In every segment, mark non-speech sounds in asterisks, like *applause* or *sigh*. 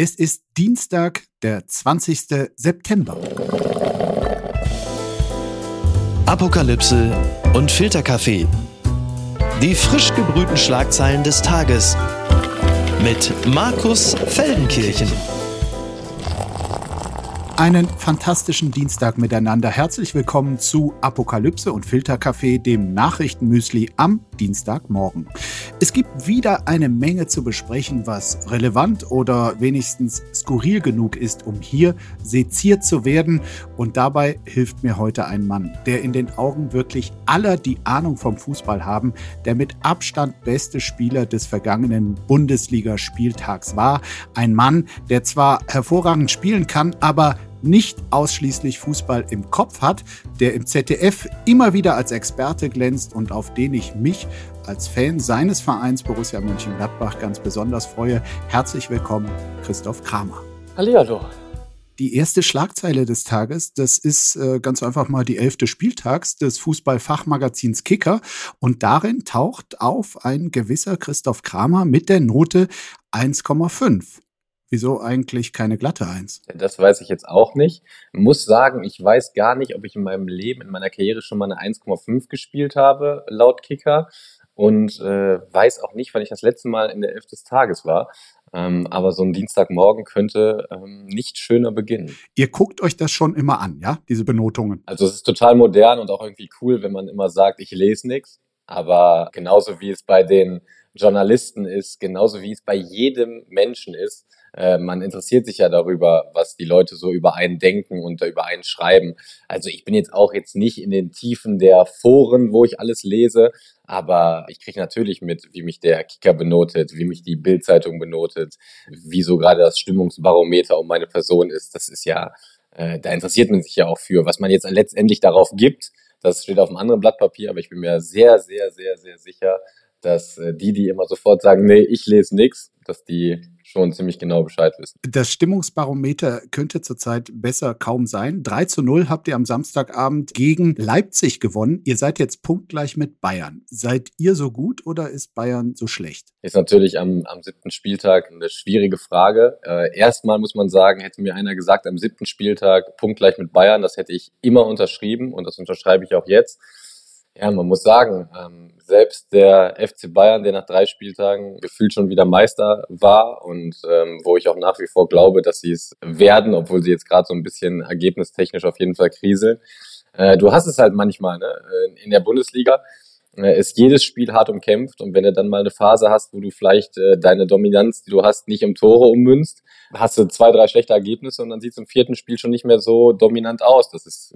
Es ist Dienstag, der 20. September. Apokalypse und Filterkaffee. Die frisch gebrühten Schlagzeilen des Tages mit Markus Feldenkirchen. Einen fantastischen Dienstag miteinander. Herzlich willkommen zu Apokalypse und Filterkaffee, dem Nachrichtenmüsli am Dienstagmorgen. Es gibt wieder eine Menge zu besprechen, was relevant oder wenigstens skurril genug ist, um hier seziert zu werden. Und dabei hilft mir heute ein Mann, der in den Augen wirklich aller, die Ahnung vom Fußball haben, der mit Abstand beste Spieler des vergangenen Bundesligaspieltags war. Ein Mann, der zwar hervorragend spielen kann, aber nicht ausschließlich Fußball im Kopf hat, der im ZDF immer wieder als Experte glänzt und auf den ich mich als Fan seines Vereins Borussia Mönchengladbach ganz besonders freue. Herzlich willkommen, Christoph Kramer. Hallihallo. Die erste Schlagzeile des Tages, das ist äh, ganz einfach mal die elfte Spieltags des Fußballfachmagazins Kicker und darin taucht auf ein gewisser Christoph Kramer mit der Note 1,5. Wieso eigentlich keine glatte Eins? Das weiß ich jetzt auch nicht. Muss sagen, ich weiß gar nicht, ob ich in meinem Leben, in meiner Karriere schon mal eine 1,5 gespielt habe, laut Kicker. Und äh, weiß auch nicht, wann ich das letzte Mal in der Elf des Tages war. Ähm, aber so ein Dienstagmorgen könnte ähm, nicht schöner beginnen. Ihr guckt euch das schon immer an, ja? Diese Benotungen. Also es ist total modern und auch irgendwie cool, wenn man immer sagt, ich lese nichts. Aber genauso wie es bei den Journalisten ist, genauso wie es bei jedem Menschen ist, äh, man interessiert sich ja darüber, was die Leute so über einen denken und über einen schreiben. Also ich bin jetzt auch jetzt nicht in den Tiefen der Foren, wo ich alles lese, aber ich kriege natürlich mit, wie mich der Kicker benotet, wie mich die Bildzeitung benotet, wie so gerade das Stimmungsbarometer um meine Person ist. Das ist ja, äh, da interessiert man sich ja auch für. Was man jetzt letztendlich darauf gibt, das steht auf einem anderen Blatt Papier, aber ich bin mir sehr, sehr, sehr, sehr sicher, dass äh, die, die immer sofort sagen, nee, ich lese nix, dass die schon ziemlich genau Bescheid wissen. Das Stimmungsbarometer könnte zurzeit besser kaum sein. 3 zu 0 habt ihr am Samstagabend gegen Leipzig gewonnen. Ihr seid jetzt punktgleich mit Bayern. Seid ihr so gut oder ist Bayern so schlecht? Ist natürlich am, am siebten Spieltag eine schwierige Frage. Äh, erstmal muss man sagen, hätte mir einer gesagt, am siebten Spieltag punktgleich mit Bayern, das hätte ich immer unterschrieben und das unterschreibe ich auch jetzt. Ja, man muss sagen, ähm, selbst der FC Bayern, der nach drei Spieltagen gefühlt schon wieder Meister war und ähm, wo ich auch nach wie vor glaube, dass sie es werden, obwohl sie jetzt gerade so ein bisschen ergebnistechnisch auf jeden Fall kriseln. Äh, du hast es halt manchmal, ne? In der Bundesliga äh, ist jedes Spiel hart umkämpft und wenn du dann mal eine Phase hast, wo du vielleicht äh, deine Dominanz, die du hast, nicht um Tore ummünzt, hast du zwei, drei schlechte Ergebnisse und dann sieht es im vierten Spiel schon nicht mehr so dominant aus. Das ist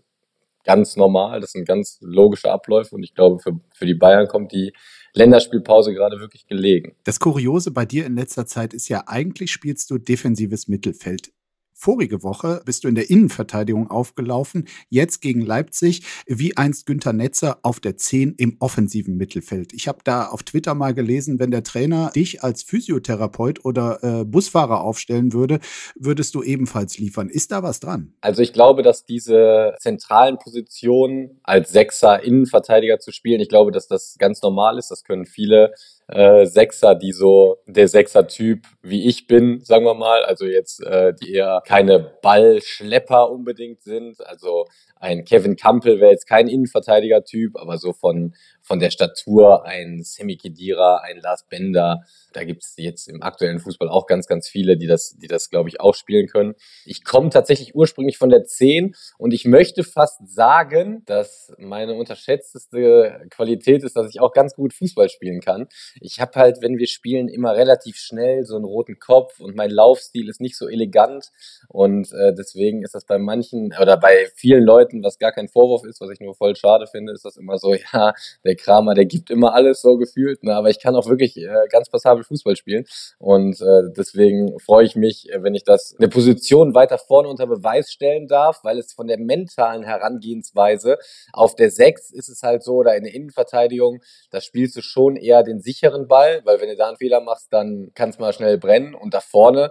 ganz normal, das sind ganz logische Abläufe und ich glaube, für, für die Bayern kommt die Länderspielpause gerade wirklich gelegen. Das Kuriose bei dir in letzter Zeit ist ja, eigentlich spielst du defensives Mittelfeld. Vorige Woche bist du in der Innenverteidigung aufgelaufen, jetzt gegen Leipzig, wie einst Günther Netzer auf der 10 im offensiven Mittelfeld. Ich habe da auf Twitter mal gelesen, wenn der Trainer dich als Physiotherapeut oder äh, Busfahrer aufstellen würde, würdest du ebenfalls liefern. Ist da was dran? Also ich glaube, dass diese zentralen Positionen als Sechser Innenverteidiger zu spielen, ich glaube, dass das ganz normal ist. Das können viele äh, Sechser, die so der Sechser-Typ wie ich bin, sagen wir mal, also jetzt äh, die eher keine Ballschlepper unbedingt sind. Also ein Kevin Campbell wäre jetzt kein Innenverteidiger-Typ, aber so von von der Statur ein Semi Khedira, ein Lars Bender. Da gibt es jetzt im aktuellen Fußball auch ganz, ganz viele, die das, die das, glaube ich, auch spielen können. Ich komme tatsächlich ursprünglich von der 10 und ich möchte fast sagen, dass meine unterschätzteste Qualität ist, dass ich auch ganz gut Fußball spielen kann. Ich habe halt, wenn wir spielen, immer relativ schnell so einen roten Kopf und mein Laufstil ist nicht so elegant und äh, deswegen ist das bei manchen oder bei vielen Leuten, was gar kein Vorwurf ist, was ich nur voll schade finde, ist das immer so, ja, der Kramer, der gibt immer alles so gefühlt, ne? aber ich kann auch wirklich äh, ganz passabel Fußball spielen und äh, deswegen freue ich mich, äh, wenn ich das eine Position weiter vorne unter Beweis stellen darf, weil es von der mentalen Herangehensweise auf der Sechs ist es halt so oder in der Innenverteidigung, da spielst du schon eher den sicheren Ball, weil wenn du da einen Fehler machst, dann kann es mal schnell brennen und da vorne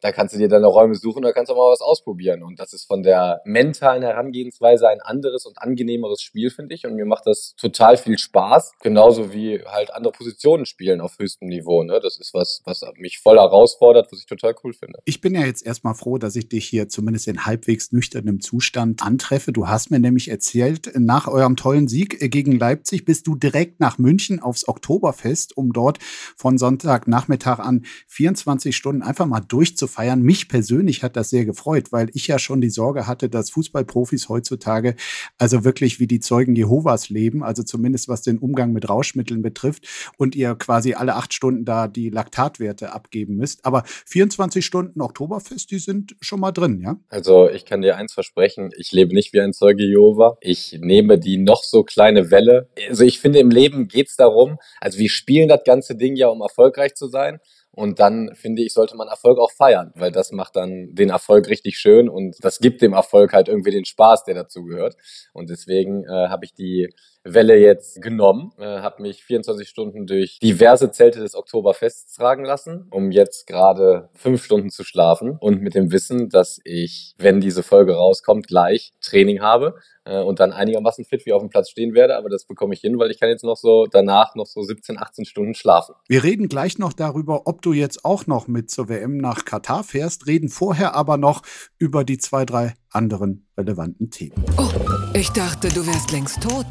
da kannst du dir deine Räume suchen, da kannst du mal was ausprobieren. Und das ist von der mentalen Herangehensweise ein anderes und angenehmeres Spiel, finde ich. Und mir macht das total viel Spaß. Genauso wie halt andere Positionen spielen auf höchstem Niveau. Ne? Das ist was, was mich voll herausfordert, was ich total cool finde. Ich bin ja jetzt erstmal froh, dass ich dich hier zumindest in halbwegs nüchternem Zustand antreffe. Du hast mir nämlich erzählt, nach eurem tollen Sieg gegen Leipzig bist du direkt nach München aufs Oktoberfest, um dort von Sonntagnachmittag an 24 Stunden einfach mal durchzufeiern. Mich persönlich hat das sehr gefreut, weil ich ja schon die Sorge hatte, dass Fußballprofis heutzutage also wirklich wie die Zeugen Jehovas leben, also zumindest was den Umgang mit Rauschmitteln betrifft und ihr quasi alle acht Stunden da die Laktatwerte abgeben müsst. Aber 24 Stunden Oktoberfest, die sind schon mal drin, ja? Also ich kann dir eins versprechen, ich lebe nicht wie ein Zeuge Jehova. Ich nehme die noch so kleine Welle. Also ich finde, im Leben geht's darum, also wir spielen das ganze Ding ja, um erfolgreich zu sein. Und dann finde ich, sollte man Erfolg auch feiern, weil das macht dann den Erfolg richtig schön und das gibt dem Erfolg halt irgendwie den Spaß, der dazu gehört. Und deswegen äh, habe ich die Welle jetzt genommen, äh, habe mich 24 Stunden durch diverse Zelte des Oktoberfests tragen lassen, um jetzt gerade fünf Stunden zu schlafen und mit dem Wissen, dass ich, wenn diese Folge rauskommt, gleich Training habe äh, und dann einigermaßen fit wie auf dem Platz stehen werde. Aber das bekomme ich hin, weil ich kann jetzt noch so danach noch so 17, 18 Stunden schlafen. Wir reden gleich noch darüber, ob du jetzt auch noch mit zur WM nach Katar fährst, reden vorher aber noch über die zwei, drei anderen relevanten Themen. Oh, ich dachte, du wärst längst tot.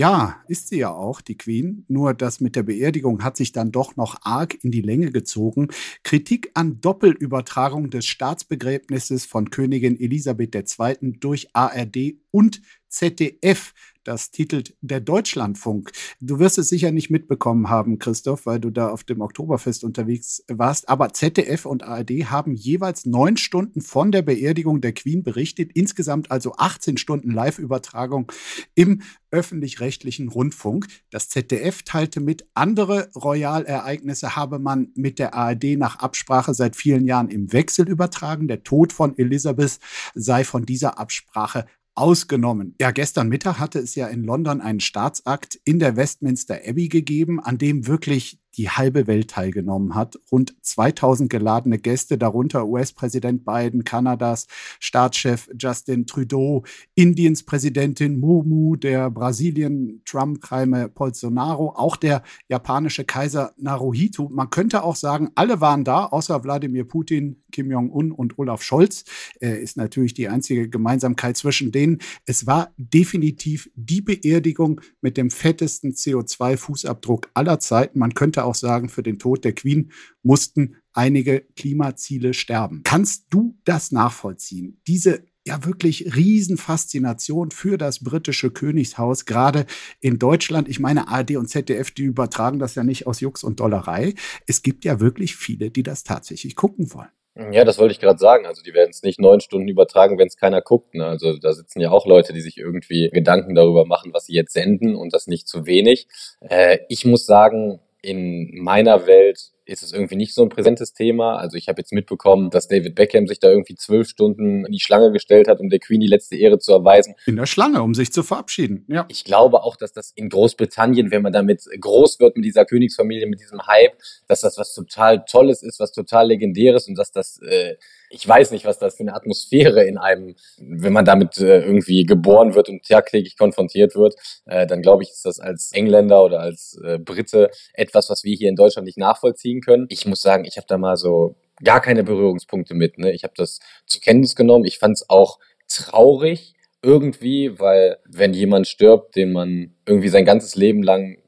Ja, ist sie ja auch, die Queen. Nur das mit der Beerdigung hat sich dann doch noch arg in die Länge gezogen. Kritik an Doppelübertragung des Staatsbegräbnisses von Königin Elisabeth II. durch ARD und ZDF. Das titelt der Deutschlandfunk. Du wirst es sicher nicht mitbekommen haben, Christoph, weil du da auf dem Oktoberfest unterwegs warst. Aber ZDF und ARD haben jeweils neun Stunden von der Beerdigung der Queen berichtet. Insgesamt also 18 Stunden Live-Übertragung im öffentlich-rechtlichen Rundfunk. Das ZDF teilte mit, andere Royalereignisse habe man mit der ARD nach Absprache seit vielen Jahren im Wechsel übertragen. Der Tod von Elisabeth sei von dieser Absprache ausgenommen. Ja, gestern Mittag hatte es ja in London einen Staatsakt in der Westminster Abbey gegeben, an dem wirklich die halbe Welt teilgenommen hat. Rund 2000 geladene Gäste, darunter US-Präsident Biden, Kanadas Staatschef Justin Trudeau, Indiens Präsidentin Mumu, der Brasilien Trump Jaime Bolsonaro, auch der japanische Kaiser Naruhito. Man könnte auch sagen, alle waren da, außer Wladimir Putin, Kim Jong-un und Olaf Scholz. Äh, ist natürlich die einzige Gemeinsamkeit zwischen denen. Es war definitiv die Beerdigung mit dem fettesten CO2-Fußabdruck aller Zeiten. Man könnte auch sagen, für den Tod der Queen mussten einige Klimaziele sterben. Kannst du das nachvollziehen? Diese ja wirklich Riesenfaszination für das britische Königshaus, gerade in Deutschland. Ich meine, ARD und ZDF, die übertragen das ja nicht aus Jux und Dollerei. Es gibt ja wirklich viele, die das tatsächlich gucken wollen. Ja, das wollte ich gerade sagen. Also die werden es nicht neun Stunden übertragen, wenn es keiner guckt. Ne? Also da sitzen ja auch Leute, die sich irgendwie Gedanken darüber machen, was sie jetzt senden und das nicht zu wenig. Äh, ich muss sagen, in meiner Welt ist es irgendwie nicht so ein präsentes Thema. Also ich habe jetzt mitbekommen, dass David Beckham sich da irgendwie zwölf Stunden in die Schlange gestellt hat, um der Queen die letzte Ehre zu erweisen. In der Schlange, um sich zu verabschieden. Ja. Ich glaube auch, dass das in Großbritannien, wenn man damit groß wird mit dieser Königsfamilie, mit diesem Hype, dass das was total Tolles ist, was total Legendäres und dass das äh, ich weiß nicht, was das für eine Atmosphäre in einem, wenn man damit äh, irgendwie geboren wird und tagtäglich konfrontiert wird, äh, dann glaube ich, ist das als Engländer oder als äh, Brite etwas, was wir hier in Deutschland nicht nachvollziehen können. Ich muss sagen, ich habe da mal so gar keine Berührungspunkte mit. Ne? Ich habe das zur Kenntnis genommen. Ich fand es auch traurig irgendwie, weil wenn jemand stirbt, den man irgendwie sein ganzes Leben lang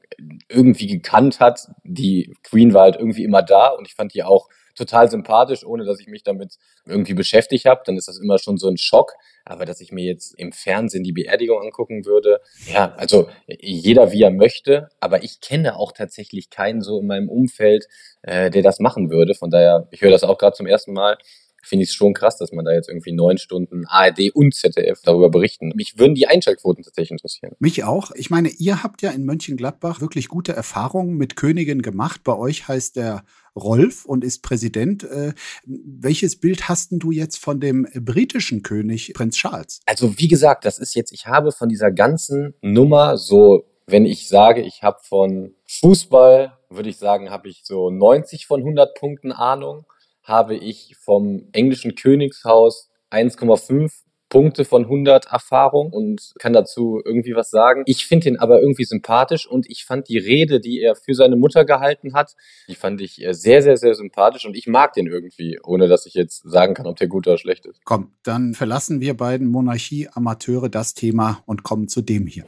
irgendwie gekannt hat, die Queen war halt irgendwie immer da und ich fand die auch total sympathisch, ohne dass ich mich damit irgendwie beschäftigt habe. Dann ist das immer schon so ein Schock. Aber dass ich mir jetzt im Fernsehen die Beerdigung angucken würde, ja, also jeder wie er möchte, aber ich kenne auch tatsächlich keinen so in meinem Umfeld, äh, der das machen würde. Von daher, ich höre das auch gerade zum ersten Mal finde ich es schon krass, dass man da jetzt irgendwie neun Stunden ARD und ZDF darüber berichten. Mich würden die Einschaltquoten tatsächlich interessieren. Mich auch. Ich meine, ihr habt ja in Mönchengladbach wirklich gute Erfahrungen mit Königen gemacht. Bei euch heißt der Rolf und ist Präsident. Äh, welches Bild hast du jetzt von dem britischen König Prinz Charles? Also wie gesagt, das ist jetzt, ich habe von dieser ganzen Nummer so, wenn ich sage, ich habe von Fußball, würde ich sagen, habe ich so 90 von 100 Punkten Ahnung habe ich vom englischen Königshaus 1,5 Punkte von 100 Erfahrung und kann dazu irgendwie was sagen. Ich finde ihn aber irgendwie sympathisch und ich fand die Rede, die er für seine Mutter gehalten hat, die fand ich äh, sehr, sehr, sehr sympathisch und ich mag den irgendwie, ohne dass ich jetzt sagen kann, ob der gut oder schlecht ist. Komm, dann verlassen wir beiden Monarchie-Amateure das Thema und kommen zu dem hier.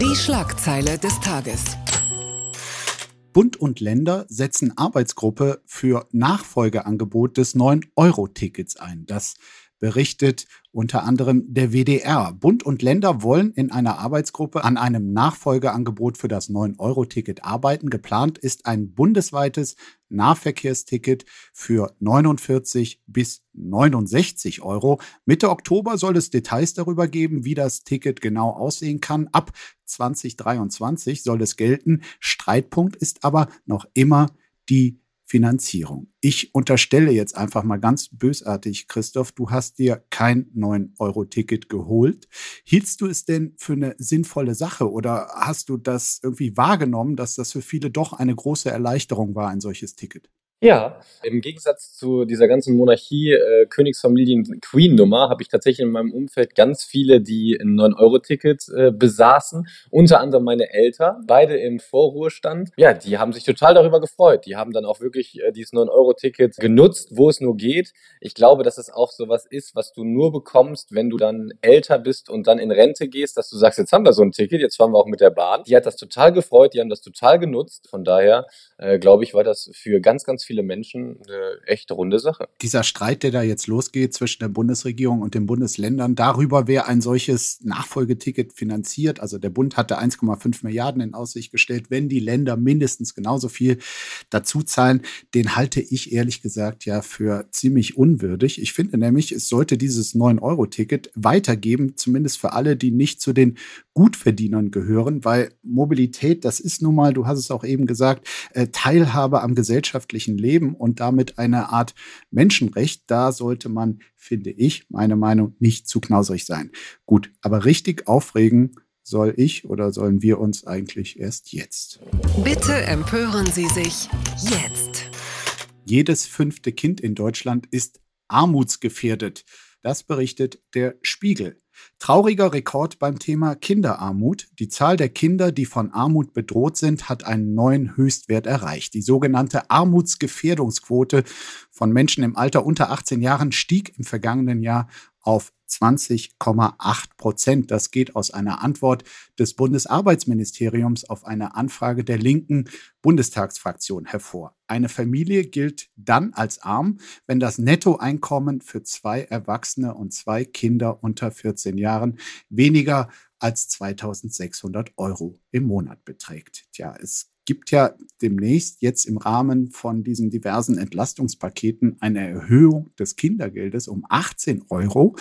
Die Schlagzeile des Tages. Bund und Länder setzen Arbeitsgruppe für Nachfolgeangebot des 9-Euro-Tickets ein. Das berichtet unter anderem der WDR. Bund und Länder wollen in einer Arbeitsgruppe an einem Nachfolgeangebot für das 9-Euro-Ticket arbeiten. Geplant ist ein bundesweites Nahverkehrsticket für 49 bis 69 Euro. Mitte Oktober soll es Details darüber geben, wie das Ticket genau aussehen kann. Ab 2023 soll es gelten. Streitpunkt ist aber noch immer die Finanzierung. Ich unterstelle jetzt einfach mal ganz bösartig, Christoph, du hast dir kein 9-Euro-Ticket geholt. Hieltst du es denn für eine sinnvolle Sache oder hast du das irgendwie wahrgenommen, dass das für viele doch eine große Erleichterung war, ein solches Ticket? Ja, im Gegensatz zu dieser ganzen Monarchie, äh, Königsfamilien, Queen-Nummer, habe ich tatsächlich in meinem Umfeld ganz viele, die ein 9-Euro-Ticket äh, besaßen. Unter anderem meine Eltern, beide im Vorruhestand. Ja, die haben sich total darüber gefreut. Die haben dann auch wirklich äh, dieses 9-Euro-Ticket genutzt, wo es nur geht. Ich glaube, dass es auch sowas ist, was du nur bekommst, wenn du dann älter bist und dann in Rente gehst, dass du sagst, jetzt haben wir so ein Ticket, jetzt fahren wir auch mit der Bahn. Die hat das total gefreut, die haben das total genutzt. Von daher, äh, glaube ich, war das für ganz, ganz viele Menschen eine echt runde Sache. Dieser Streit, der da jetzt losgeht zwischen der Bundesregierung und den Bundesländern darüber, wer ein solches Nachfolgeticket finanziert. Also der Bund hatte 1,5 Milliarden in Aussicht gestellt, wenn die Länder mindestens genauso viel dazu zahlen. Den halte ich ehrlich gesagt ja für ziemlich unwürdig. Ich finde nämlich, es sollte dieses 9-Euro-Ticket weitergeben, zumindest für alle, die nicht zu den Gutverdienern gehören, weil Mobilität, das ist nun mal, du hast es auch eben gesagt, äh, Teilhabe am gesellschaftlichen Leben und damit eine Art Menschenrecht. Da sollte man, finde ich, meine Meinung, nicht zu knausrig sein. Gut, aber richtig aufregen soll ich oder sollen wir uns eigentlich erst jetzt? Bitte empören Sie sich jetzt. Jedes fünfte Kind in Deutschland ist armutsgefährdet. Das berichtet der Spiegel. Trauriger Rekord beim Thema Kinderarmut. Die Zahl der Kinder, die von Armut bedroht sind, hat einen neuen Höchstwert erreicht. Die sogenannte Armutsgefährdungsquote von Menschen im Alter unter 18 Jahren stieg im vergangenen Jahr auf 20,8 Prozent. Das geht aus einer Antwort des Bundesarbeitsministeriums auf eine Anfrage der linken Bundestagsfraktion hervor. Eine Familie gilt dann als arm, wenn das Nettoeinkommen für zwei Erwachsene und zwei Kinder unter 14 Jahren weniger als 2600 Euro im Monat beträgt. Tja, es gibt ja demnächst jetzt im Rahmen von diesen diversen Entlastungspaketen eine Erhöhung des Kindergeldes um 18 Euro.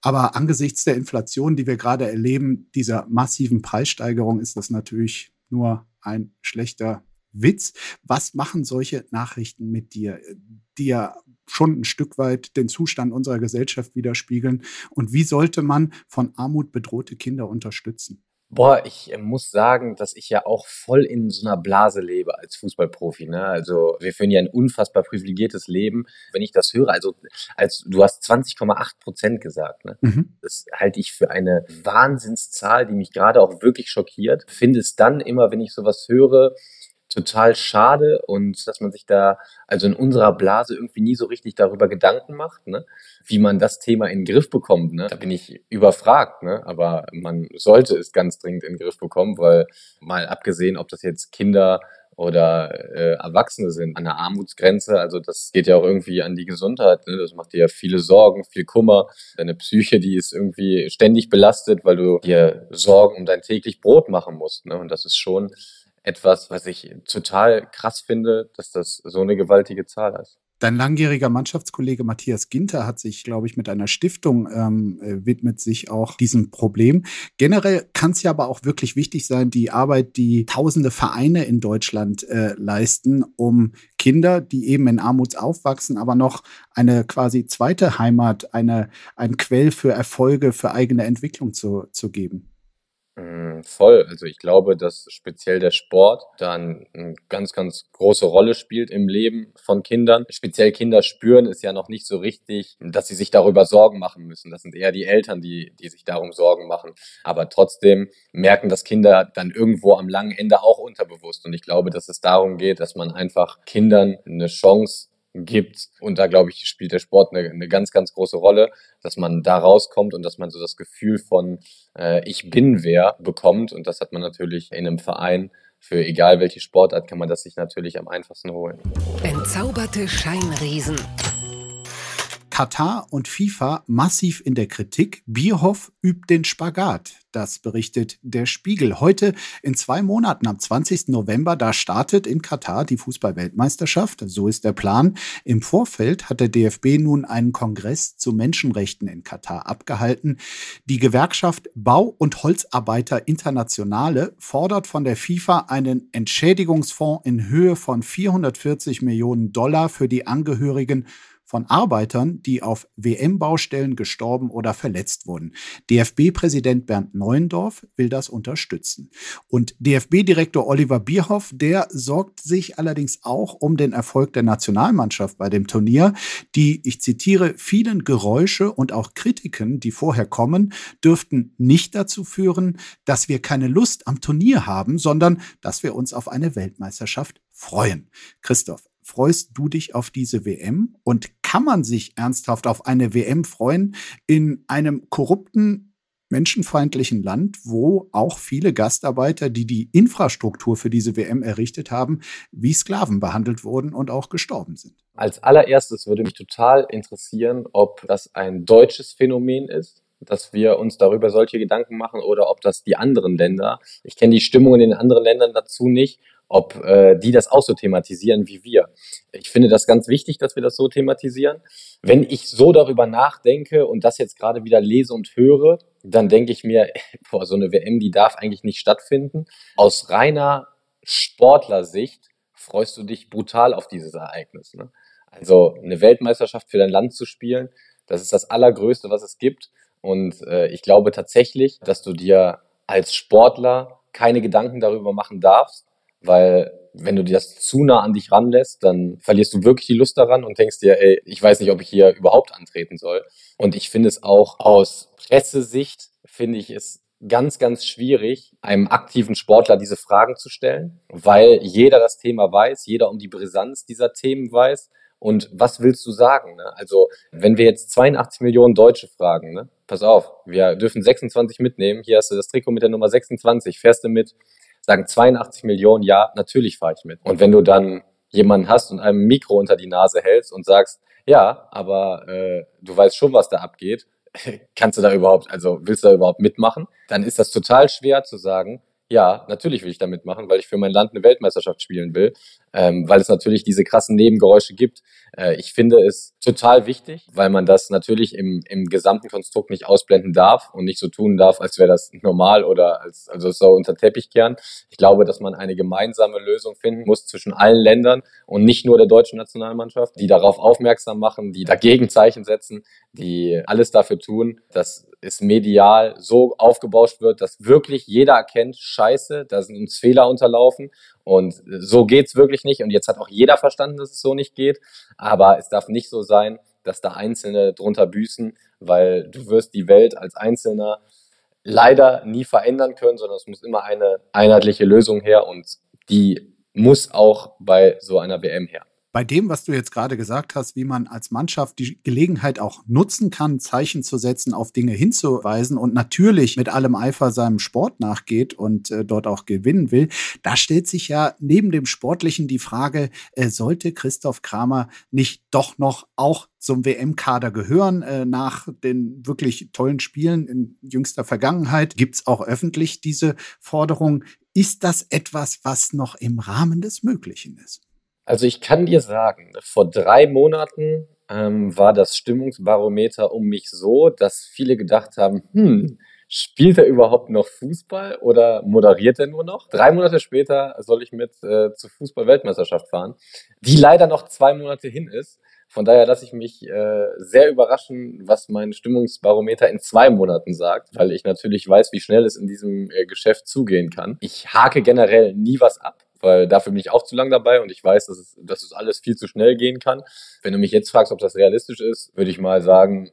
Aber angesichts der Inflation, die wir gerade erleben, dieser massiven Preissteigerung, ist das natürlich nur ein schlechter Witz. Was machen solche Nachrichten mit dir, die ja schon ein Stück weit den Zustand unserer Gesellschaft widerspiegeln? Und wie sollte man von Armut bedrohte Kinder unterstützen? Boah, ich äh, muss sagen, dass ich ja auch voll in so einer Blase lebe als Fußballprofi. Ne? Also wir führen ja ein unfassbar privilegiertes Leben. Wenn ich das höre, also als du hast 20,8 Prozent gesagt, ne? Mhm. das halte ich für eine Wahnsinnszahl, die mich gerade auch wirklich schockiert. Finde es dann immer, wenn ich sowas höre, total schade und dass man sich da, also in unserer Blase irgendwie nie so richtig darüber Gedanken macht, ne? wie man das Thema in den Griff bekommt. Ne? Da bin ich überfragt, ne? aber man sollte es ganz dringend in den Griff bekommen, weil mal abgesehen, ob das jetzt Kinder oder äh, Erwachsene sind an der Armutsgrenze. Also das geht ja auch irgendwie an die Gesundheit. Ne? Das macht dir ja viele Sorgen, viel Kummer. Deine Psyche, die ist irgendwie ständig belastet, weil du dir Sorgen um dein täglich Brot machen musst. Ne? Und das ist schon etwas, was ich total krass finde, dass das so eine gewaltige Zahl ist. Dein langjähriger Mannschaftskollege Matthias Ginter hat sich, glaube ich, mit einer Stiftung ähm, äh, widmet sich auch diesem Problem. Generell kann es ja aber auch wirklich wichtig sein, die Arbeit, die tausende Vereine in Deutschland äh, leisten, um Kinder, die eben in Armut aufwachsen, aber noch eine quasi zweite Heimat, eine, ein Quell für Erfolge, für eigene Entwicklung zu, zu geben. Mm, voll. Also ich glaube, dass speziell der Sport dann eine ganz, ganz große Rolle spielt im Leben von Kindern. Speziell Kinder spüren es ja noch nicht so richtig, dass sie sich darüber Sorgen machen müssen. Das sind eher die Eltern, die, die sich darum Sorgen machen. Aber trotzdem merken das Kinder dann irgendwo am langen Ende auch unterbewusst. Und ich glaube, dass es darum geht, dass man einfach Kindern eine Chance gibt. Und da, glaube ich, spielt der Sport eine, eine ganz, ganz große Rolle, dass man da rauskommt und dass man so das Gefühl von äh, Ich bin wer bekommt. Und das hat man natürlich in einem Verein. Für egal welche Sportart kann man das sich natürlich am einfachsten holen. Entzauberte Scheinriesen. Katar und FIFA massiv in der Kritik. Bierhoff übt den Spagat. Das berichtet der Spiegel. Heute in zwei Monaten, am 20. November, da startet in Katar die Fußballweltmeisterschaft. So ist der Plan. Im Vorfeld hat der DFB nun einen Kongress zu Menschenrechten in Katar abgehalten. Die Gewerkschaft Bau- und Holzarbeiter Internationale fordert von der FIFA einen Entschädigungsfonds in Höhe von 440 Millionen Dollar für die Angehörigen von Arbeitern, die auf WM-Baustellen gestorben oder verletzt wurden. DFB-Präsident Bernd Neuendorf will das unterstützen. Und DFB-Direktor Oliver Bierhoff, der sorgt sich allerdings auch um den Erfolg der Nationalmannschaft bei dem Turnier. Die, ich zitiere, vielen Geräusche und auch Kritiken, die vorher kommen, dürften nicht dazu führen, dass wir keine Lust am Turnier haben, sondern dass wir uns auf eine Weltmeisterschaft freuen. Christoph, freust du dich auf diese WM? Und kann man sich ernsthaft auf eine WM freuen in einem korrupten, menschenfeindlichen Land, wo auch viele Gastarbeiter, die die Infrastruktur für diese WM errichtet haben, wie Sklaven behandelt wurden und auch gestorben sind? Als allererstes würde mich total interessieren, ob das ein deutsches Phänomen ist dass wir uns darüber solche Gedanken machen oder ob das die anderen Länder, ich kenne die Stimmung in den anderen Ländern dazu nicht, ob äh, die das auch so thematisieren wie wir. Ich finde das ganz wichtig, dass wir das so thematisieren. Wenn ich so darüber nachdenke und das jetzt gerade wieder lese und höre, dann denke ich mir, *laughs* boah, so eine WM, die darf eigentlich nicht stattfinden. Aus reiner Sportlersicht freust du dich brutal auf dieses Ereignis. Ne? Also eine Weltmeisterschaft für dein Land zu spielen, das ist das Allergrößte, was es gibt. Und äh, ich glaube tatsächlich, dass du dir als Sportler keine Gedanken darüber machen darfst, weil wenn du dir das zu nah an dich ranlässt, dann verlierst du wirklich die Lust daran und denkst dir, ey, ich weiß nicht, ob ich hier überhaupt antreten soll. Und ich finde es auch aus Pressesicht, finde ich es ganz, ganz schwierig, einem aktiven Sportler diese Fragen zu stellen, weil jeder das Thema weiß, jeder um die Brisanz dieser Themen weiß. Und was willst du sagen? Ne? Also, wenn wir jetzt 82 Millionen Deutsche fragen, ne? pass auf, wir dürfen 26 mitnehmen, hier hast du das Trikot mit der Nummer 26, fährst du mit, sagen 82 Millionen, ja, natürlich fahre ich mit. Und wenn du dann jemanden hast und einem Mikro unter die Nase hältst und sagst, ja, aber äh, du weißt schon, was da abgeht, *laughs* kannst du da überhaupt, also willst du da überhaupt mitmachen? Dann ist das total schwer zu sagen, ja, natürlich will ich da mitmachen, weil ich für mein Land eine Weltmeisterschaft spielen will, ähm, weil es natürlich diese krassen Nebengeräusche gibt. Äh, ich finde es total wichtig, weil man das natürlich im, im gesamten Konstrukt nicht ausblenden darf und nicht so tun darf, als wäre das normal oder als also so unter Teppich kehren. Ich glaube, dass man eine gemeinsame Lösung finden muss zwischen allen Ländern und nicht nur der deutschen Nationalmannschaft, die darauf aufmerksam machen, die dagegen Zeichen setzen, die alles dafür tun, dass es medial so aufgebauscht wird, dass wirklich jeder erkennt, scheiße, da sind uns Fehler unterlaufen und so geht's wirklich nicht. Und jetzt hat auch jeder verstanden, dass es so nicht geht. Aber es darf nicht so sein, dass da Einzelne drunter büßen, weil du wirst die Welt als Einzelner leider nie verändern können, sondern es muss immer eine einheitliche Lösung her und die muss auch bei so einer WM her bei dem, was du jetzt gerade gesagt hast, wie man als Mannschaft die Gelegenheit auch nutzen kann, Zeichen zu setzen, auf Dinge hinzuweisen und natürlich mit allem Eifer seinem Sport nachgeht und äh, dort auch gewinnen will, da stellt sich ja neben dem Sportlichen die Frage, äh, sollte Christoph Kramer nicht doch noch auch zum WM-Kader gehören. Äh, nach den wirklich tollen Spielen in jüngster Vergangenheit gibt es auch öffentlich diese Forderung. Ist das etwas, was noch im Rahmen des Möglichen ist? Also ich kann dir sagen, vor drei Monaten ähm, war das Stimmungsbarometer um mich so, dass viele gedacht haben, hm, spielt er überhaupt noch Fußball oder moderiert er nur noch? Drei Monate später soll ich mit äh, zur Fußball-Weltmeisterschaft fahren, die leider noch zwei Monate hin ist, Von daher lasse ich mich äh, sehr überraschen, was mein Stimmungsbarometer in zwei Monaten sagt, weil ich natürlich weiß, wie schnell es in diesem äh, Geschäft zugehen kann. Ich hake generell nie was ab weil dafür bin ich auch zu lang dabei und ich weiß, dass es, dass es alles viel zu schnell gehen kann. Wenn du mich jetzt fragst, ob das realistisch ist, würde ich mal sagen,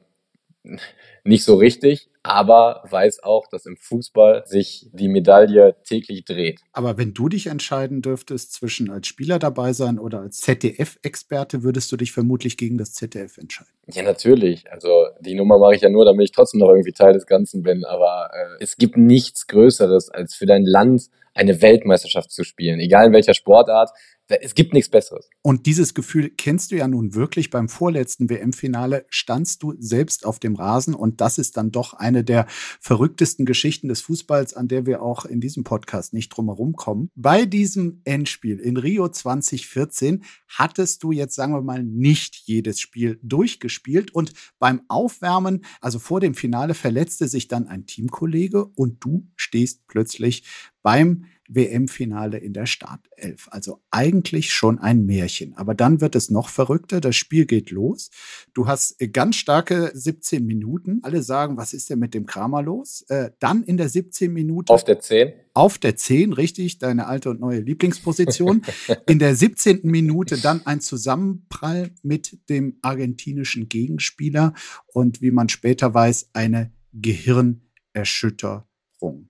*laughs* nicht so richtig, aber weiß auch, dass im Fußball sich die Medaille täglich dreht. Aber wenn du dich entscheiden dürftest zwischen als Spieler dabei sein oder als ZDF-Experte, würdest du dich vermutlich gegen das ZDF entscheiden. Ja, natürlich. Also die Nummer mache ich ja nur, damit ich trotzdem noch irgendwie Teil des Ganzen bin. Aber äh, es gibt nichts Größeres, als für dein Land eine Weltmeisterschaft zu spielen, egal in welcher Sportart. Es gibt nichts Besseres. Und dieses Gefühl kennst du ja nun wirklich. Beim vorletzten WM-Finale standst du selbst auf dem Rasen und das ist dann doch eine der verrücktesten Geschichten des Fußballs, an der wir auch in diesem Podcast nicht drumherum kommen. Bei diesem Endspiel in Rio 2014 hattest du jetzt, sagen wir mal, nicht jedes Spiel durchgespielt und beim Aufwärmen, also vor dem Finale, verletzte sich dann ein Teamkollege und du stehst plötzlich beim WM-Finale in der Startelf. Also eigentlich schon ein Märchen. Aber dann wird es noch verrückter. Das Spiel geht los. Du hast ganz starke 17 Minuten. Alle sagen, was ist denn mit dem Kramer los? Äh, dann in der 17 Minute. Auf der 10? Auf der 10, richtig, deine alte und neue Lieblingsposition. *laughs* in der 17. Minute dann ein Zusammenprall mit dem argentinischen Gegenspieler und wie man später weiß, eine Gehirnerschütterung.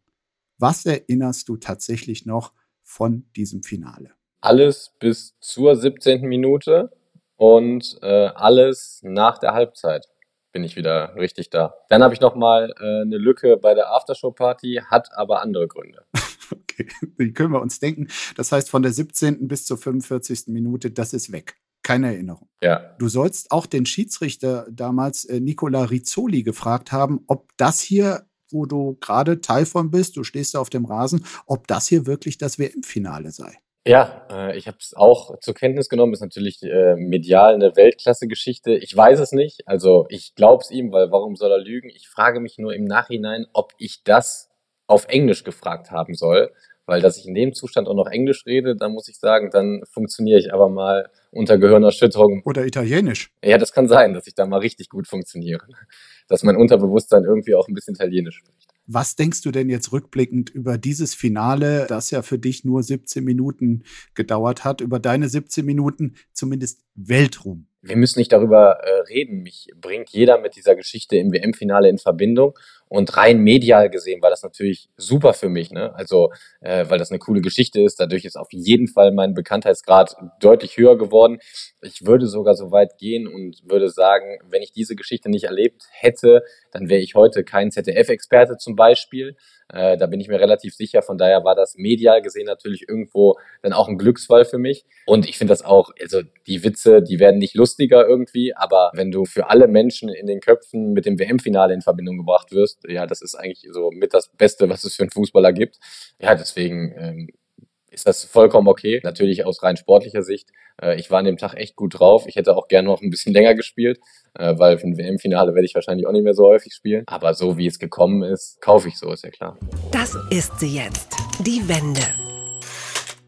Was erinnerst du tatsächlich noch von diesem Finale? Alles bis zur 17. Minute und äh, alles nach der Halbzeit bin ich wieder richtig da. Dann habe ich noch mal äh, eine Lücke bei der Aftershow-Party, hat aber andere Gründe. *laughs* okay, die können wir uns denken. Das heißt, von der 17. bis zur 45. Minute, das ist weg. Keine Erinnerung. Ja. Du sollst auch den Schiedsrichter damals, äh, Nicola Rizzoli, gefragt haben, ob das hier wo du gerade Teil von bist, du stehst da auf dem Rasen, ob das hier wirklich das WM-Finale sei. Ja, äh, ich habe es auch zur Kenntnis genommen. Ist natürlich äh, medial eine Weltklasse-Geschichte. Ich weiß es nicht. Also ich glaube es ihm, weil warum soll er lügen? Ich frage mich nur im Nachhinein, ob ich das auf Englisch gefragt haben soll. Weil dass ich in dem Zustand auch noch Englisch rede, dann muss ich sagen, dann funktioniere ich aber mal unter Gehirnerschütterung. Oder Italienisch. Ja, das kann sein, dass ich da mal richtig gut funktioniere dass mein Unterbewusstsein irgendwie auch ein bisschen Italienisch spricht. Was denkst du denn jetzt rückblickend über dieses Finale, das ja für dich nur 17 Minuten gedauert hat, über deine 17 Minuten zumindest Weltruhm? Wir müssen nicht darüber äh, reden. Mich bringt jeder mit dieser Geschichte im WM-Finale in Verbindung. Und rein medial gesehen war das natürlich super für mich, ne? Also, äh, weil das eine coole Geschichte ist. Dadurch ist auf jeden Fall mein Bekanntheitsgrad deutlich höher geworden. Ich würde sogar so weit gehen und würde sagen, wenn ich diese Geschichte nicht erlebt hätte, dann wäre ich heute kein ZDF-Experte zum Beispiel. Äh, da bin ich mir relativ sicher. Von daher war das medial gesehen natürlich irgendwo dann auch ein Glücksfall für mich. Und ich finde das auch, also die Witze, die werden nicht lustiger irgendwie, aber wenn du für alle Menschen in den Köpfen mit dem WM-Finale in Verbindung gebracht wirst, ja, das ist eigentlich so mit das Beste, was es für einen Fußballer gibt. Ja, deswegen ähm, ist das vollkommen okay. Natürlich aus rein sportlicher Sicht. Äh, ich war an dem Tag echt gut drauf. Ich hätte auch gerne noch ein bisschen *laughs* länger gespielt, äh, weil für ein WM-Finale werde ich wahrscheinlich auch nicht mehr so häufig spielen. Aber so wie es gekommen ist, kaufe ich so, ist ja klar. Das ist sie jetzt. Die Wende.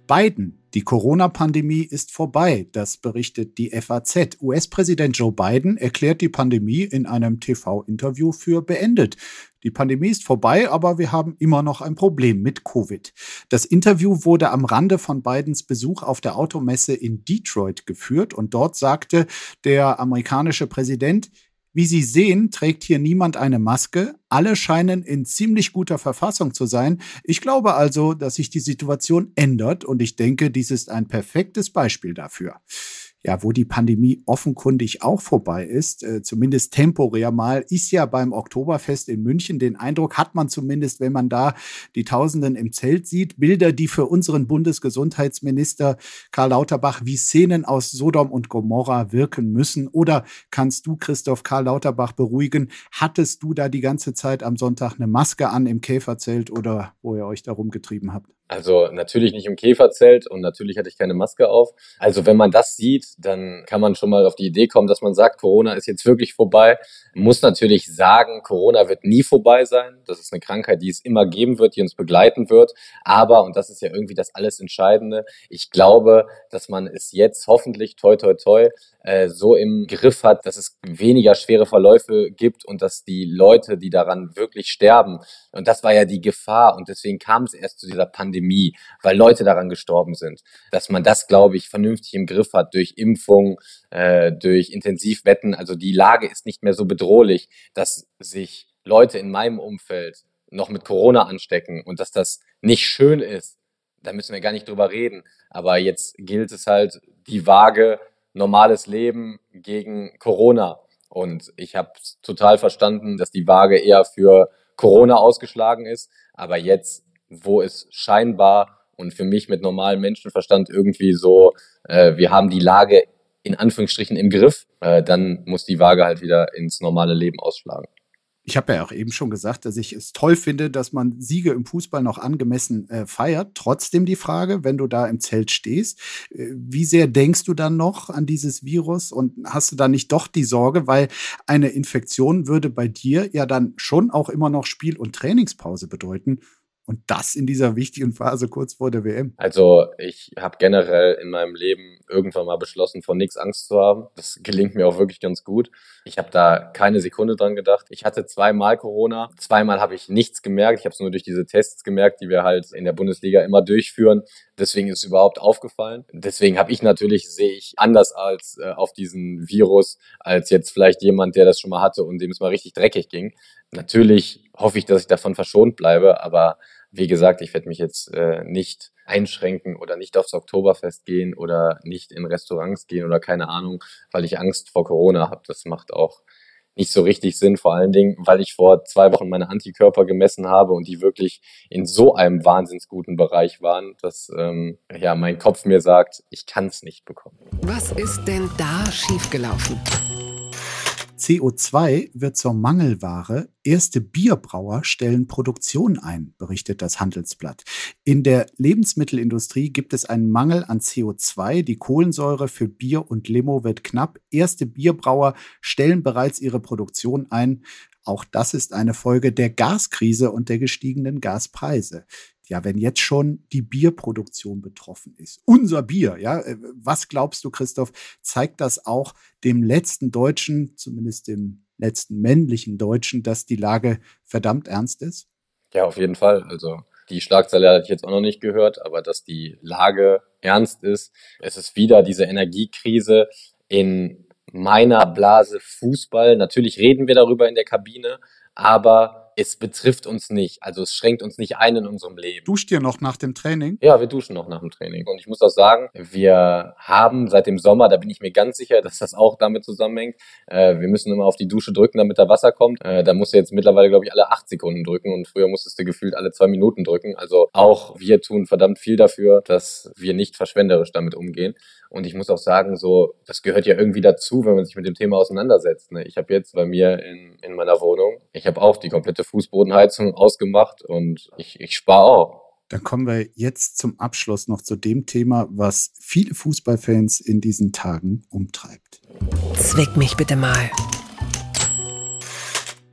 Biden. Die Corona-Pandemie ist vorbei, das berichtet die FAZ. US-Präsident Joe Biden erklärt die Pandemie in einem TV-Interview für beendet. Die Pandemie ist vorbei, aber wir haben immer noch ein Problem mit Covid. Das Interview wurde am Rande von Bidens Besuch auf der Automesse in Detroit geführt und dort sagte der amerikanische Präsident, wie Sie sehen, trägt hier niemand eine Maske. Alle scheinen in ziemlich guter Verfassung zu sein. Ich glaube also, dass sich die Situation ändert und ich denke, dies ist ein perfektes Beispiel dafür ja, wo die Pandemie offenkundig auch vorbei ist, äh, zumindest temporär mal, ist ja beim Oktoberfest in München. Den Eindruck hat man zumindest, wenn man da die Tausenden im Zelt sieht. Bilder, die für unseren Bundesgesundheitsminister Karl Lauterbach wie Szenen aus Sodom und Gomorra wirken müssen. Oder kannst du, Christoph Karl Lauterbach, beruhigen? Hattest du da die ganze Zeit am Sonntag eine Maske an im Käferzelt oder wo ihr euch darum getrieben habt? Also natürlich nicht im Käferzelt und natürlich hatte ich keine Maske auf. Also wenn man das sieht, dann kann man schon mal auf die Idee kommen, dass man sagt, Corona ist jetzt wirklich vorbei. Muss natürlich sagen, Corona wird nie vorbei sein. Das ist eine Krankheit, die es immer geben wird, die uns begleiten wird. Aber, und das ist ja irgendwie das alles Entscheidende, ich glaube, dass man es jetzt hoffentlich, toi, toi, toi, äh, so im Griff hat, dass es weniger schwere Verläufe gibt und dass die Leute, die daran wirklich sterben, und das war ja die Gefahr und deswegen kam es erst zu dieser Pandemie, weil Leute daran gestorben sind, dass man das, glaube ich, vernünftig im Griff hat durch Impfung, äh, durch Intensivwetten. Also die Lage ist nicht mehr so bedrohlich, dass sich Leute in meinem Umfeld noch mit Corona anstecken und dass das nicht schön ist, da müssen wir gar nicht drüber reden. Aber jetzt gilt es halt, die Waage normales Leben gegen Corona. Und ich habe total verstanden, dass die Waage eher für Corona ausgeschlagen ist. Aber jetzt, wo es scheinbar und für mich mit normalem Menschenverstand irgendwie so, äh, wir haben die Lage in Anführungsstrichen im Griff, äh, dann muss die Waage halt wieder ins normale Leben ausschlagen. Ich habe ja auch eben schon gesagt, dass ich es toll finde, dass man Siege im Fußball noch angemessen äh, feiert. Trotzdem die Frage, wenn du da im Zelt stehst, äh, wie sehr denkst du dann noch an dieses Virus und hast du da nicht doch die Sorge, weil eine Infektion würde bei dir ja dann schon auch immer noch Spiel- und Trainingspause bedeuten und das in dieser wichtigen Phase kurz vor der WM. Also ich habe generell in meinem Leben irgendwann mal beschlossen, vor nichts Angst zu haben. Das *laughs* gelingt mir auch wirklich ganz gut. Ich habe da keine Sekunde dran gedacht. Ich hatte zweimal Corona. Zweimal habe ich nichts gemerkt. Ich habe es nur durch diese Tests gemerkt, die wir halt in der Bundesliga immer durchführen. Deswegen ist es überhaupt aufgefallen. Deswegen habe ich natürlich, sehe ich anders als äh, auf diesen Virus, als jetzt vielleicht jemand, der das schon mal hatte und dem es mal richtig dreckig ging. Natürlich hoffe ich, dass ich davon verschont bleibe, aber wie gesagt, ich werde mich jetzt äh, nicht einschränken oder nicht aufs Oktoberfest gehen oder nicht in Restaurants gehen oder keine Ahnung, weil ich Angst vor Corona habe. Das macht auch nicht so richtig Sinn, vor allen Dingen, weil ich vor zwei Wochen meine Antikörper gemessen habe und die wirklich in so einem wahnsinnsguten Bereich waren, dass ähm, ja mein Kopf mir sagt, ich kann es nicht bekommen. Was ist denn da schiefgelaufen? CO2 wird zur Mangelware. Erste Bierbrauer stellen Produktion ein, berichtet das Handelsblatt. In der Lebensmittelindustrie gibt es einen Mangel an CO2. Die Kohlensäure für Bier und Limo wird knapp. Erste Bierbrauer stellen bereits ihre Produktion ein. Auch das ist eine Folge der Gaskrise und der gestiegenen Gaspreise ja, wenn jetzt schon die Bierproduktion betroffen ist, unser Bier, ja, äh, was glaubst du, Christoph, zeigt das auch dem letzten Deutschen, zumindest dem letzten männlichen Deutschen, dass die Lage verdammt ernst ist? Ja, auf jeden Fall. Also die Schlagzeile hatte ich jetzt auch noch nicht gehört, aber dass die Lage ernst ist. Es ist wieder diese Energiekrise in meiner Blase Fußball. Natürlich reden wir darüber in der Kabine, aber es betrifft uns nicht. Also es schränkt uns nicht ein in unserem Leben. Duscht ihr noch nach dem Training? Ja, wir duschen noch nach dem Training. Und ich muss auch sagen, wir haben seit dem Sommer, da bin ich mir ganz sicher, *laughs* dass das auch damit zusammenhängt, äh, wir müssen immer auf die Dusche drücken, damit da Wasser kommt. Äh, da musst du jetzt mittlerweile, glaube ich, alle acht Sekunden drücken und früher musstest du gefühlt alle zwei Minuten drücken. Also auch wir tun verdammt viel dafür, dass wir nicht verschwenderisch damit umgehen. Und ich muss auch sagen, so, das gehört ja irgendwie dazu, wenn man sich mit dem Thema auseinandersetzt. Ne? Ich habe jetzt bei mir in, in meiner Wohnung, ich habe auch die komplette Fußbodenheizung ausgemacht und ich, ich spare auch. Dann kommen wir jetzt zum Abschluss noch zu dem Thema, was viele Fußballfans in diesen Tagen umtreibt. Zwick mich bitte mal.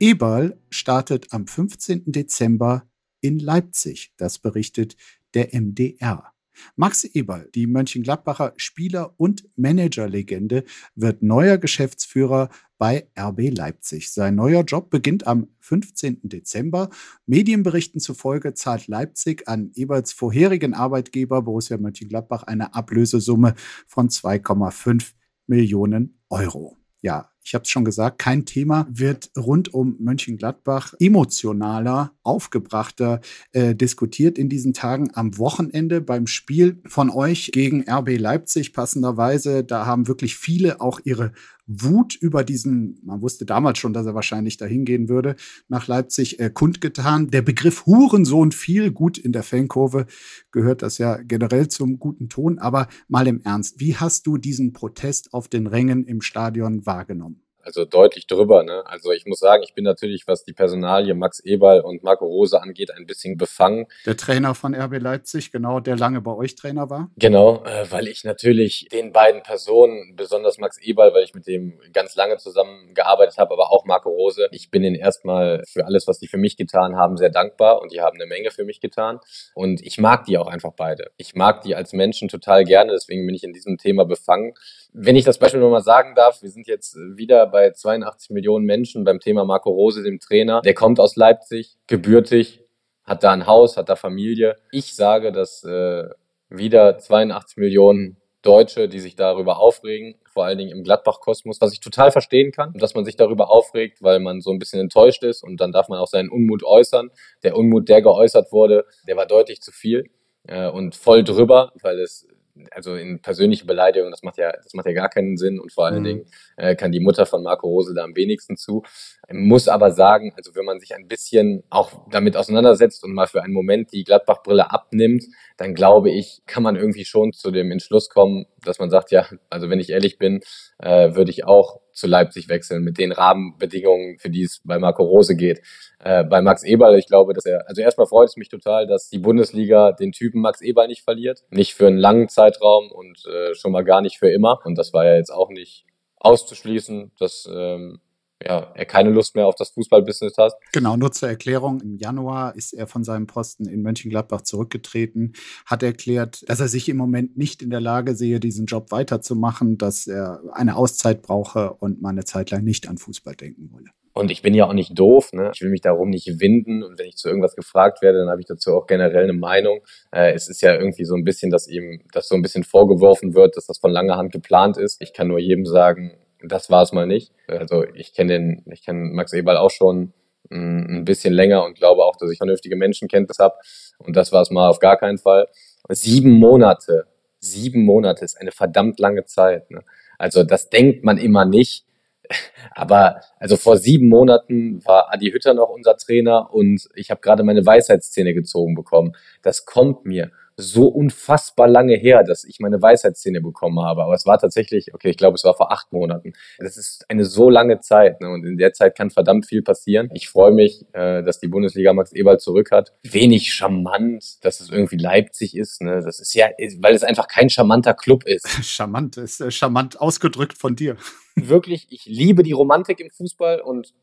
Eberl startet am 15. Dezember in Leipzig. Das berichtet der MDR. Max Eberl, die Mönchengladbacher Spieler- und Managerlegende, wird neuer Geschäftsführer bei RB Leipzig. Sein neuer Job beginnt am 15. Dezember. Medienberichten zufolge zahlt Leipzig an Eberls vorherigen Arbeitgeber Borussia Mönchengladbach eine Ablösesumme von 2,5 Millionen Euro. Ja, ich habe es schon gesagt, kein Thema wird rund um Mönchengladbach emotionaler, aufgebrachter äh, diskutiert in diesen Tagen am Wochenende beim Spiel von euch gegen RB Leipzig passenderweise. Da haben wirklich viele auch ihre Wut über diesen, man wusste damals schon, dass er wahrscheinlich dahin gehen würde, nach Leipzig äh, kundgetan. Der Begriff Hurensohn viel gut in der Fankurve gehört das ja generell zum guten Ton. Aber mal im Ernst, wie hast du diesen Protest auf den Rängen im Stadion wahrgenommen? Also deutlich drüber. Ne? Also ich muss sagen, ich bin natürlich, was die Personalie Max Eberl und Marco Rose angeht, ein bisschen befangen. Der Trainer von RB Leipzig, genau, der lange bei euch Trainer war. Genau, äh, weil ich natürlich den beiden Personen, besonders Max Eberl, weil ich mit dem ganz lange zusammengearbeitet habe, aber auch Marco Rose, ich bin ihnen erstmal für alles, was die für mich getan haben, sehr dankbar und die haben eine Menge für mich getan. Und ich mag die auch einfach beide. Ich mag die als Menschen total gerne, deswegen bin ich in diesem Thema befangen. Wenn ich das Beispiel nochmal sagen darf, wir sind jetzt wieder bei 82 Millionen Menschen beim Thema Marco Rose, dem Trainer. Der kommt aus Leipzig, gebürtig, hat da ein Haus, hat da Familie. Ich sage, dass äh, wieder 82 Millionen Deutsche, die sich darüber aufregen, vor allen Dingen im Gladbach-Kosmos, was ich total verstehen kann, dass man sich darüber aufregt, weil man so ein bisschen enttäuscht ist und dann darf man auch seinen Unmut äußern. Der Unmut, der geäußert wurde, der war deutlich zu viel äh, und voll drüber, weil es also in persönliche Beleidigung, das macht ja, das macht ja gar keinen Sinn und vor allen mhm. Dingen äh, kann die Mutter von Marco Rose da am wenigsten zu. Muss aber sagen, also wenn man sich ein bisschen auch damit auseinandersetzt und mal für einen Moment die Gladbach-Brille abnimmt, dann glaube ich, kann man irgendwie schon zu dem Entschluss kommen, dass man sagt, ja, also wenn ich ehrlich bin, äh, würde ich auch zu Leipzig wechseln mit den Rahmenbedingungen, für die es bei Marco Rose geht. Äh, bei Max Eberl, ich glaube, dass er, also erstmal freut es mich total, dass die Bundesliga den Typen Max Eberl nicht verliert. Nicht für einen langen Zeitraum und äh, schon mal gar nicht für immer. Und das war ja jetzt auch nicht auszuschließen, dass ähm, ja, er keine Lust mehr auf das Fußballbusiness hat. Genau, nur zur Erklärung. Im Januar ist er von seinem Posten in Mönchengladbach zurückgetreten, hat erklärt, dass er sich im Moment nicht in der Lage sehe, diesen Job weiterzumachen, dass er eine Auszeit brauche und mal eine Zeit lang nicht an Fußball denken wolle. Und ich bin ja auch nicht doof, ne? Ich will mich darum nicht winden. Und wenn ich zu irgendwas gefragt werde, dann habe ich dazu auch generell eine Meinung. Äh, es ist ja irgendwie so ein bisschen, dass ihm das so ein bisschen vorgeworfen wird, dass das von langer Hand geplant ist. Ich kann nur jedem sagen, das war es mal nicht. Also ich kenne den, ich kenne Max Eberl auch schon mm, ein bisschen länger und glaube auch, dass ich vernünftige Menschenkenntnis habe. Und das war es mal auf gar keinen Fall. Sieben Monate, sieben Monate ist eine verdammt lange Zeit. Ne? Also das denkt man immer nicht. *laughs* Aber also vor sieben Monaten war Adi Hütter noch unser Trainer und ich habe gerade meine Weisheitszähne gezogen bekommen. Das kommt mir so unfassbar lange her, dass ich meine Weisheitsszene bekommen habe. Aber es war tatsächlich, okay, ich glaube, es war vor acht Monaten. Das ist eine so lange Zeit ne? und in der Zeit kann verdammt viel passieren. Ich freue mich, äh, dass die Bundesliga Max Eberl zurück hat. Wenig charmant, dass es irgendwie Leipzig ist. Ne? Das ist ja, weil es einfach kein charmanter Club ist. *laughs* charmant ist äh, charmant ausgedrückt von dir. Wirklich, ich liebe die Romantik im Fußball und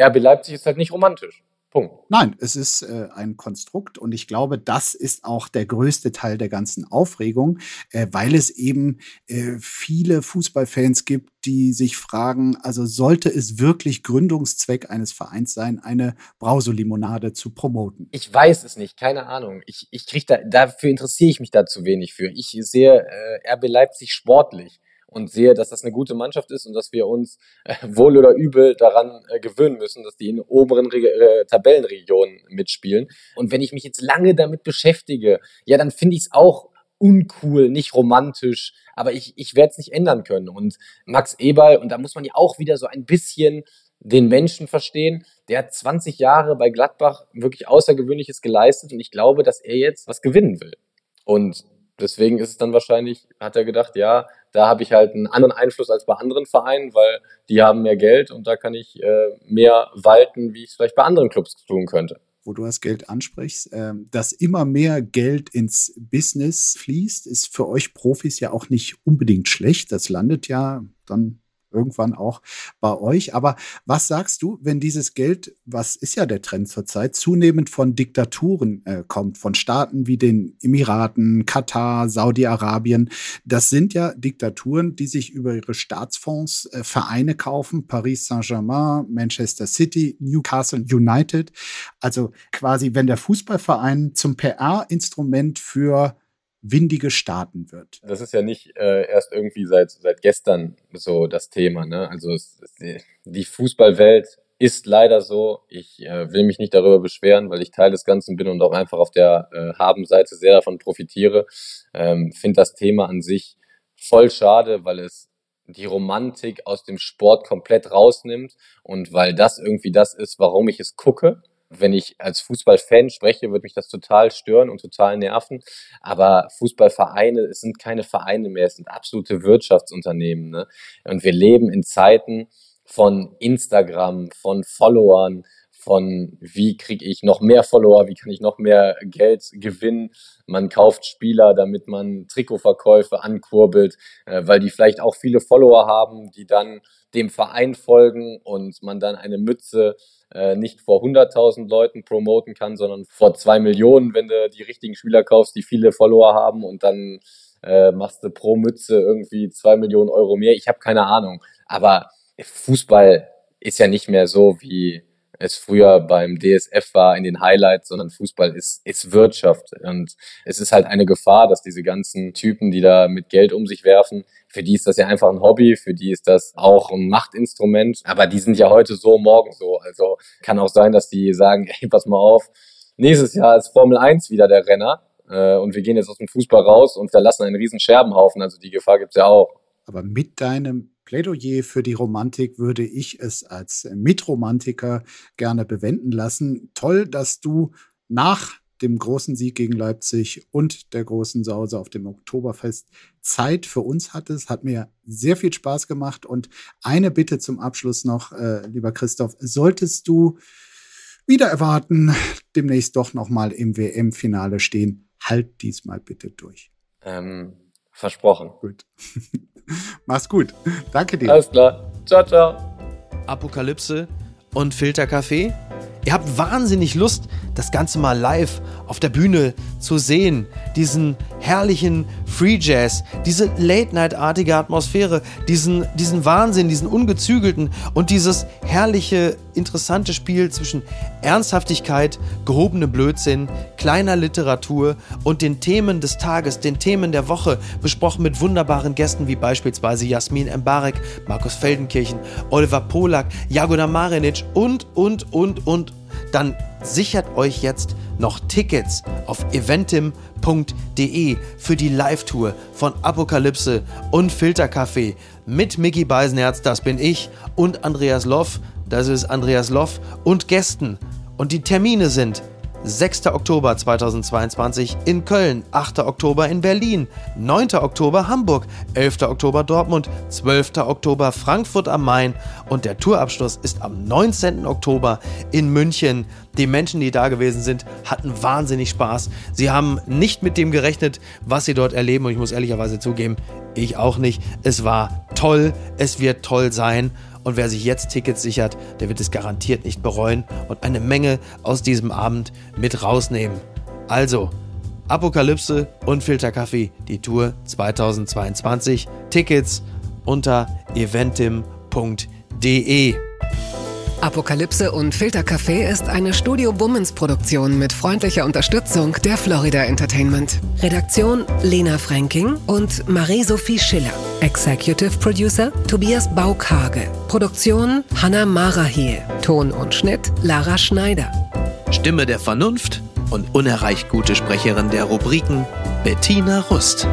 RB Leipzig ist halt nicht romantisch. Punkt. Nein, es ist äh, ein Konstrukt und ich glaube, das ist auch der größte Teil der ganzen Aufregung, äh, weil es eben äh, viele Fußballfans gibt, die sich fragen, also sollte es wirklich Gründungszweck eines Vereins sein, eine Brauselimonade zu promoten? Ich weiß es nicht, keine Ahnung. Ich, ich krieg da, dafür interessiere ich mich da zu wenig für. Ich sehe äh, RB Leipzig sportlich und sehe, dass das eine gute Mannschaft ist und dass wir uns äh, wohl oder übel daran äh, gewöhnen müssen, dass die in oberen Re äh, Tabellenregionen mitspielen. Und wenn ich mich jetzt lange damit beschäftige, ja, dann finde ich es auch uncool, nicht romantisch, aber ich, ich werde es nicht ändern können. Und Max Eberl, und da muss man ja auch wieder so ein bisschen den Menschen verstehen. Der hat 20 Jahre bei Gladbach wirklich Außergewöhnliches geleistet und ich glaube, dass er jetzt was gewinnen will. Und deswegen ist es dann wahrscheinlich, hat er gedacht, ja, da habe ich halt einen anderen Einfluss als bei anderen Vereinen, weil die haben mehr Geld und da kann ich äh, mehr walten, wie ich es vielleicht bei anderen Clubs tun könnte wo du das Geld ansprichst, äh, dass immer mehr Geld ins Business fließt, ist für euch Profis ja auch nicht unbedingt schlecht. Das landet ja dann irgendwann auch bei euch. Aber was sagst du, wenn dieses Geld, was ist ja der Trend zurzeit, zunehmend von Diktaturen äh, kommt, von Staaten wie den Emiraten, Katar, Saudi-Arabien? Das sind ja Diktaturen, die sich über ihre Staatsfonds äh, Vereine kaufen, Paris Saint-Germain, Manchester City, Newcastle United. Also quasi, wenn der Fußballverein zum PR-Instrument für windige Staaten wird. Das ist ja nicht äh, erst irgendwie seit, seit gestern so das Thema. Ne? Also es, es, die Fußballwelt ist leider so. Ich äh, will mich nicht darüber beschweren, weil ich Teil des Ganzen bin und auch einfach auf der äh, Haben-Seite sehr davon profitiere. Ähm, Finde das Thema an sich voll schade, weil es die Romantik aus dem Sport komplett rausnimmt und weil das irgendwie das ist, warum ich es gucke wenn ich als Fußballfan spreche, wird mich das total stören und total nerven. Aber Fußballvereine, es sind keine Vereine mehr, es sind absolute Wirtschaftsunternehmen. Ne? Und wir leben in Zeiten von Instagram, von Followern, von wie kriege ich noch mehr Follower, wie kann ich noch mehr Geld gewinnen. Man kauft Spieler, damit man Trikotverkäufe ankurbelt, äh, weil die vielleicht auch viele Follower haben, die dann dem Verein folgen und man dann eine Mütze äh, nicht vor 100.000 Leuten promoten kann, sondern vor zwei Millionen, wenn du die richtigen Spieler kaufst, die viele Follower haben und dann äh, machst du pro Mütze irgendwie zwei Millionen Euro mehr. Ich habe keine Ahnung. Aber Fußball ist ja nicht mehr so wie es früher beim DSF war in den Highlights, sondern Fußball ist, ist Wirtschaft. Und es ist halt eine Gefahr, dass diese ganzen Typen, die da mit Geld um sich werfen, für die ist das ja einfach ein Hobby, für die ist das auch ein Machtinstrument. Aber die sind ja heute so, morgen so. Also kann auch sein, dass die sagen, *laughs* ey, pass mal auf, nächstes Jahr ist Formel 1 wieder der Renner. Äh, und wir gehen jetzt aus dem Fußball raus und verlassen einen riesen Scherbenhaufen. Also die Gefahr gibt's ja auch. Aber mit deinem Plädoyer für die Romantik würde ich es als Mitromantiker gerne bewenden lassen. Toll, dass du nach dem großen Sieg gegen Leipzig und der großen Sause auf dem Oktoberfest Zeit für uns hattest. Hat mir sehr viel Spaß gemacht. Und eine Bitte zum Abschluss noch, äh, lieber Christoph, solltest du wieder erwarten, demnächst doch noch mal im WM-Finale stehen, halt diesmal bitte durch. Ähm, versprochen. Gut. *laughs* Mach's gut. Danke dir. Alles klar. Ciao, ciao. Apokalypse und Filterkaffee? Ihr habt wahnsinnig Lust, das Ganze mal live auf der Bühne zu sehen. Diesen herrlichen Free Jazz, diese Late-Night-artige Atmosphäre, diesen, diesen Wahnsinn, diesen ungezügelten und dieses herrliche, interessante Spiel zwischen Ernsthaftigkeit, gehobenem Blödsinn, kleiner Literatur und den Themen des Tages, den Themen der Woche, besprochen mit wunderbaren Gästen wie beispielsweise Jasmin Mbarek, Markus Feldenkirchen, Oliver Polak, Jagoda Marinic und, und, und, und dann sichert euch jetzt noch Tickets auf eventim.de für die Live-Tour von Apokalypse und Filterkaffee mit Mickey Beisenherz, das bin ich, und Andreas Loff, das ist Andreas Loff, und Gästen. Und die Termine sind 6. Oktober 2022 in Köln, 8. Oktober in Berlin, 9. Oktober Hamburg, 11. Oktober Dortmund, 12. Oktober Frankfurt am Main und der Tourabschluss ist am 19. Oktober in München. Die Menschen, die da gewesen sind, hatten wahnsinnig Spaß. Sie haben nicht mit dem gerechnet, was sie dort erleben und ich muss ehrlicherweise zugeben, ich auch nicht. Es war toll, es wird toll sein und wer sich jetzt Tickets sichert, der wird es garantiert nicht bereuen und eine Menge aus diesem Abend mit rausnehmen. Also, Apokalypse und Filterkaffee, die Tour 2022. Tickets unter eventim.de. Apokalypse und Filtercafé ist eine Studio Bummens Produktion mit freundlicher Unterstützung der Florida Entertainment. Redaktion Lena Fränking und Marie-Sophie Schiller. Executive Producer Tobias Baukage. Produktion Hanna Marahiel. Ton und Schnitt Lara Schneider. Stimme der Vernunft und unerreicht gute Sprecherin der Rubriken Bettina Rust.